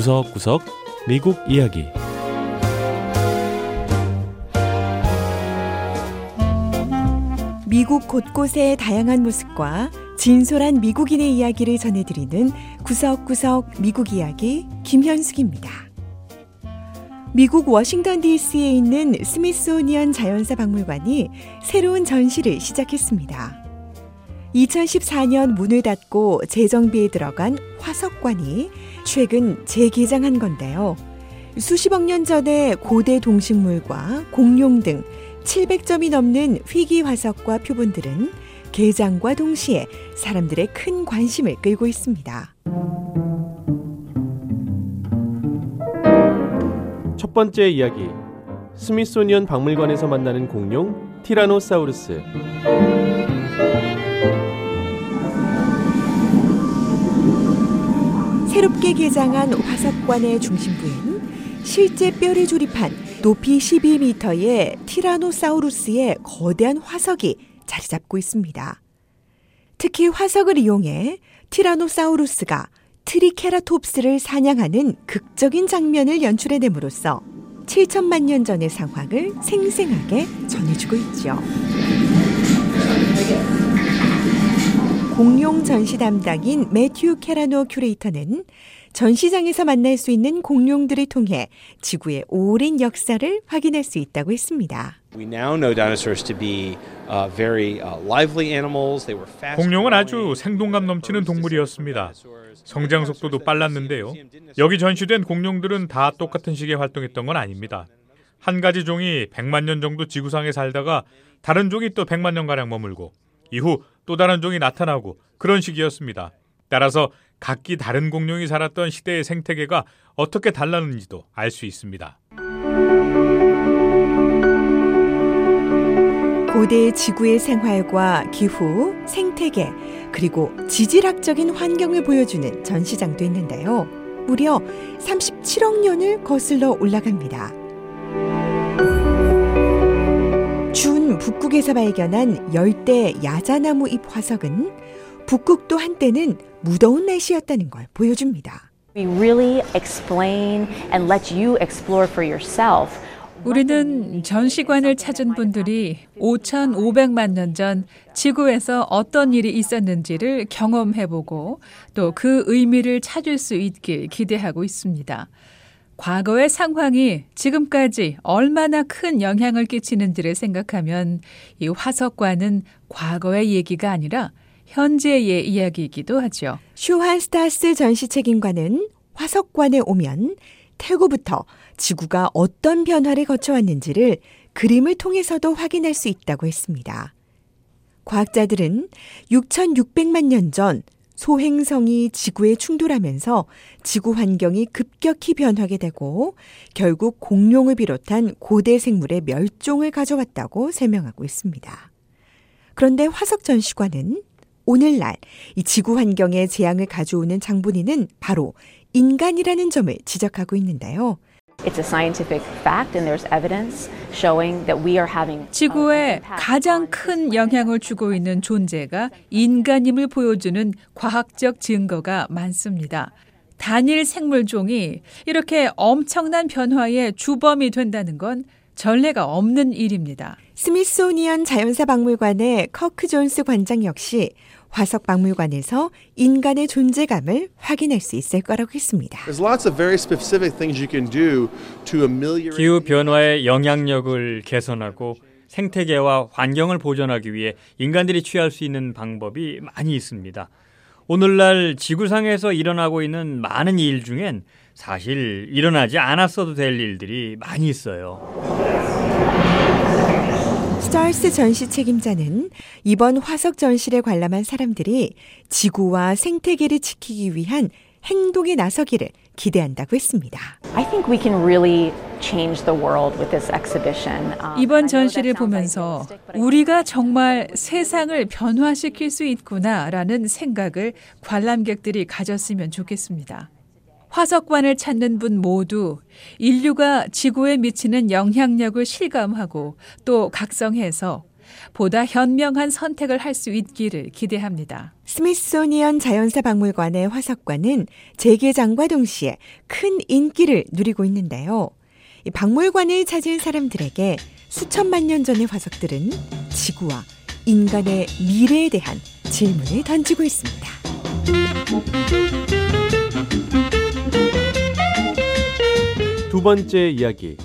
구석구석 미국 이야기 미국 곳곳의 다양한 모습과 진솔한 미국인의 이야기를 전해드리는 구석구석 미국 이야기 김현숙입니다. 미국 워싱턴 DC에 있는 스미소니언 자연사 박물관이 새로운 전시를 시작했습니다. 2014년 문을 닫고 재정비에 들어간 화석관이 최근 재개장한 건데요. 수십억 년 전의 고대 동식물과 공룡 등 700점이 넘는 휘기 화석과 표본들은 개장과 동시에 사람들의 큰 관심을 끌고 있습니다. 첫 번째 이야기 스미소니언 박물관에서 만나는 공룡 티라노사우루스 새롭게 개장한 화석관의 중심부엔 실제 뼈를 조립한 높이 12m의 티라노사우루스의 거대한 화석이 자리 잡고 있습니다. 특히 화석을 이용해 티라노사우루스가 트리케라톱스를 사냥하는 극적인 장면을 연출해냄으로써 7천만 년 전의 상황을 생생하게 전해주고 있죠. 공룡 전시 담당인 매튜 케라노 큐레이터는 전시장에서 만날 수 있는 공룡들을 통해 지구의 오랜 역사를 확인할 수 있다고 했습니다. 공룡은 아주 생동감 넘치는 동물이었습니다. 성장 속도도 빨랐는데요. 여기 전시된 공룡들은 다 똑같은 시기에 활동했던 건 아닙니다. 한 가지 종이 100만 년 정도 지구상에 살다가 다른 종이 또 100만 년가량 머물고 이후 또 다른 종이 나타나고 그런 시기였습니다. 따라서 각기 다른 공룡이 살았던 시대의 생태계가 어떻게 달랐는지도 알 수 있습니다. 고대 지구의 생활과 기후, 생태계, 그리고 지질학적인 환경을 보여주는 전시장도 있는데요. 무려 37억 년을 거슬러 올라갑니다. 준 북극에서 발견한 열대 야자나무 잎 화석은 북극도 한때는 무더운 날씨였다는 걸 보여줍니다. We really explain and let you explore for yourself. 우리는 전시관을 찾은 분들이 5,500만 년 전 지구에서 어떤 일이 있었는지를 경험해보고 또 그 의미를 찾을 수 있길 기대하고 있습니다. 과거의 상황이 지금까지 얼마나 큰 영향을 끼치는지를 생각하면 이 화석과는 과거의 얘기가 아니라 현재의 이야기이기도 하죠. 슈한 스타스 전시 책임관은 화석관에 오면 태고부터 지구가 어떤 변화를 거쳐왔는지를 그림을 통해서도 확인할 수 있다고 했습니다. 과학자들은 6,600만 년 전 소행성이 지구에 충돌하면서 지구 환경이 급격히 변하게 되고 결국 공룡을 비롯한 고대 생물의 멸종을 가져왔다고 설명하고 있습니다. 그런데 화석 전시관은 오늘날 이 지구 환경에 재앙을 가져오는 장본인은 바로 인간이라는 점을 지적하고 있는데요. 지구에 가장 큰 영향을 주고 있는 존재가 인간임을 보여주는 과학적 증거가 많습니다. 단일 생물종이 이렇게 엄청난 변화의 주범이 된다는 건 전례가 없는 일입니다. 스미소니언 자연사 박물관의 커크 존슨 관장 역시 화석 박물관에서 인간의 존재감을 확인할 수 있을 거라고 했습니다. 기후 변화의 영향력을 개선하고 생태계와 환경을 보존하기 위해 인간들이 취할 수 있는 방법이 많이 있습니다. 오늘날 지구상에서 일어나고 있는 많은 일 중엔 사실 일어나지 않았어도 될 일들이 많이 있어요. 스타스 전시 책임자는 이번 화석 전시를 관람한 사람들이 지구와 생태계를 지키기 위한 행동에 나서기를 기대한다고 했습니다. Really 이번 전시를 보면서 우리가 정말 세상을 변화시킬 수 있구나라는 생각을 관람객들이 가졌으면 좋겠습니다. 화석관을 찾는 분 모두 인류가 지구에 미치는 영향력을 실감하고 또 각성해서 보다 현명한 선택을 할 수 있기를 기대합니다. 스미소니언 자연사 박물관의 화석관은 재개장과 동시에 큰 인기를 누리고 있는데요. 박물관을 찾은 사람들에게 수천만 년 전의 화석들은 지구와 인간의 미래에 대한 질문을 던지고 있습니다. 두 번째 이야기.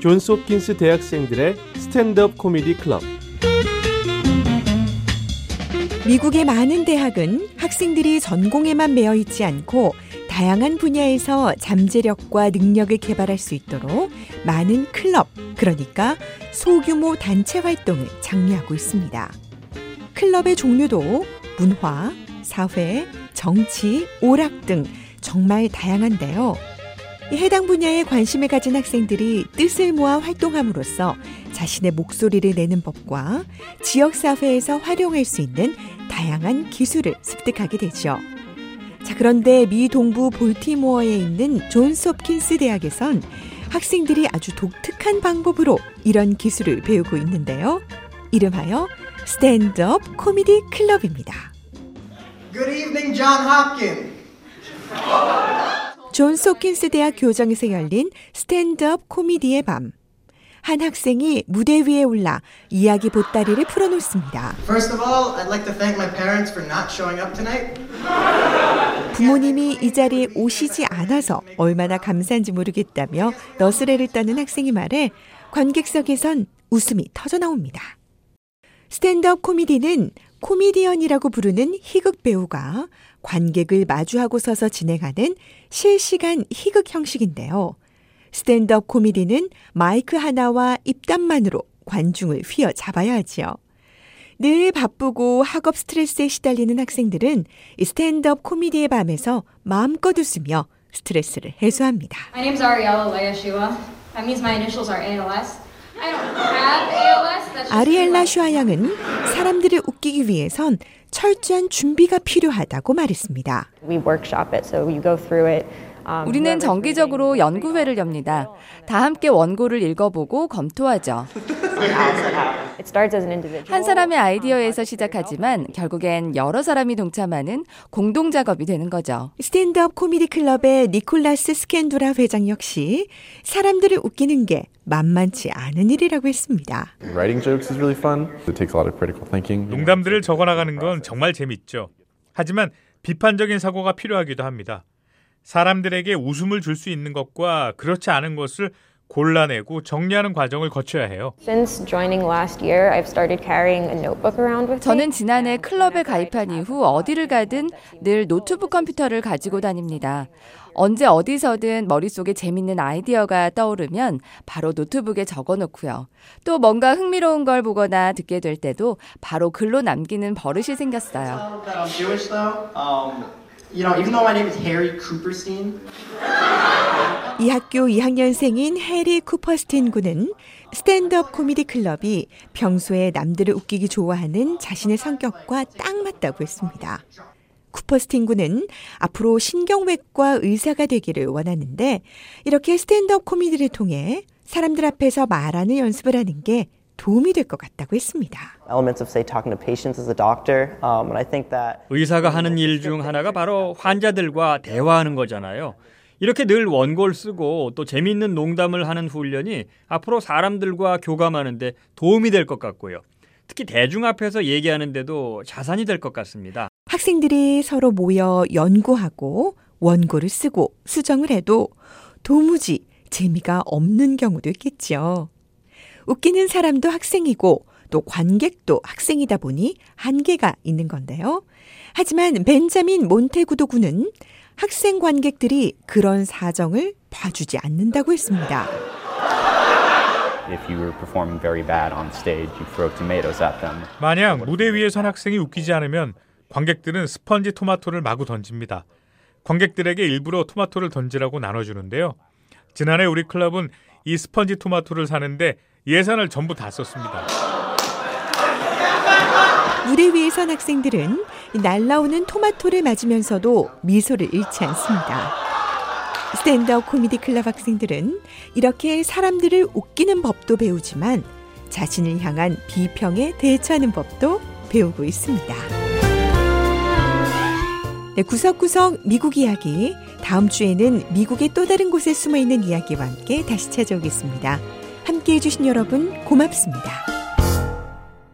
존스 홉킨스 대학생들의 스탠드업 코미디 클럽. 미국의 많은 대학은 학생들이 전공에만 매여 있지 않고 다양한 분야에서 잠재력과 능력을 개발할 수 있도록 많은 클럽, 그러니까 소규모 단체 활동을 장려하고 있습니다. 클럽의 종류도 문화, 사회, 정치, 오락 등 정말 다양한데요. 해당 분야에 관심을 가진 학생들이 뜻을 모아 활동함으로써 자신의 목소리를 내는 법과 지역사회에서 활용할 수 있는 다양한 기술을 습득하게 되죠. 자, 그런데 미 동부 볼티모어에 있는 존스 홉킨스 대학에선 학생들이 아주 독특한 방법으로 이런 기술을 배우고 있는데요. 이름하여 스탠드업 코미디 클럽입니다. Good evening, John Hopkins. 존스 홉킨스 대학 교정에서 열린 스탠드업 코미디의 밤. 한 학생이 무대 위에 올라 이야기 보따리를 풀어놓습니다. 부모님이 이 자리에 오시지 않아서 얼마나 감사한지 모르겠다며 너스레를 떠는 학생의 말에 관객석에선 웃음이 터져 나옵니다. 스탠드업 코미디는 코미디언이라고 부르는 희극 배우가 관객을 마주하고 서서 진행하는 실시간 희극 형식인데요. 스탠드업 코미디는 마이크 하나와 입담만으로 관중을 휘어 잡아야 하지요. 늘 바쁘고 학업 스트레스에 시달리는 학생들은 이 스탠드업 코미디의 밤에서 마음껏 웃으며 스트레스를 해소합니다. My name's Ariella Leah Shua. That means my initials are ALS. I don't have ALS. That's just 아리엘라 슈아 양은 사람들을 웃기기 위해선 철저한 준비가 필요하다고 말했습니다. We workshop it, so you go through it. Um, 우리는 정기적으로 연구회를 엽니다. 다 함께 원고를 읽어보고 검토하죠. It starts as an individual. 한 사람의 아이디어에서 시작하지만 결국엔 여러 사람이 동참하는 공동 작업이 되는 거죠. 스탠드업 코미디 클럽의 니콜라스 스캔두라 회장 역시 사람들을 웃기는 게 만만치 않은 일이라고 했습니다. Writing jokes is really fun. It takes a lot of critical thinking. 농담들을 적어 나가는 건 정말 재밌죠. 하지만 비판적인 사고가 필요하기도 합니다. 사람들에게 웃음을 줄 수 있는 것과 그렇지 않은 것을 골라내고 정리하는 과정을 거쳐야 해요. Since joining last year, I've started carrying a notebook around with me. 저는 지난해 클럽에 가입한 이후 어디를 가든 늘 노트북 컴퓨터를 가지고 다닙니다. 언제 어디서든 머릿속에 재밌는 아이디어가 떠오르면 바로 노트북에 적어 놓고요. 또 뭔가 흥미로운 걸 보거나 듣게 될 때도 바로 글로 남기는 버릇이 생겼어요. 이 학교 2학년생인 해리 쿠퍼스틴 군은 스탠드업 코미디 클럽이 평소에 남들을 웃기기 좋아하는 자신의 성격과 딱 맞다고 했습니다. 쿠퍼스틴 군은 앞으로 신경외과 의사가 되기를 원하는데 이렇게 스탠드업 코미디를 통해 사람들 앞에서 말하는 연습을 하는 게 도움이 될 것 같다고 했습니다. elements of say talking to patients as a doctor um, and I think that 의사가 하는 일 중 하나가 바로 환자들과 대화하는 거잖아요. 이렇게 늘 원고를 쓰고 또 재미있는 농담을 하는 훈련이 앞으로 사람들과 교감하는데 도움이 될 것 같고요. 특히 대중 앞에서 얘기하는데도 자산이 될 것 같습니다. 학생들이 서로 모여 연구하고 원고를 쓰고 수정을 해도 도무지 재미가 없는 경우도 있겠죠. 웃기는 사람도 학생이고 또 관객도 학생이다 보니 한계가 있는 건데요. 하지만 벤자민 몬테구도 군은 학생 관객들이 그런 사정을 봐주지 않는다고 했습니다. If you were performing very bad on stage, you throw tomatoes at them. 만약 무대 위에 선 학생이 웃기지 않으면 관객들은 스펀지 토마토를 마구 던집니다. 관객들에게 일부러 토마토를 던지라고 나눠주는데요. 지난해 우리 클럽은 이 스펀지 토마토를 사는데 예산을 전부 다 썼습니다. 무대 위에 선 학생들은 날라오는 토마토를 맞으면서도 미소를 잃지 않습니다. 스탠드업 코미디 클럽 학생들은 이렇게 사람들을 웃기는 법도 배우지만 자신을 향한 비평에 대처하는 법도 배우고 있습니다. 네, 구석구석 미국 이야기. 다음 주에는 미국의 또 다른 곳에 숨어 있는 이야기와 함께 다시 찾아오겠습니다. 함께 해주신 여러분 고맙습니다.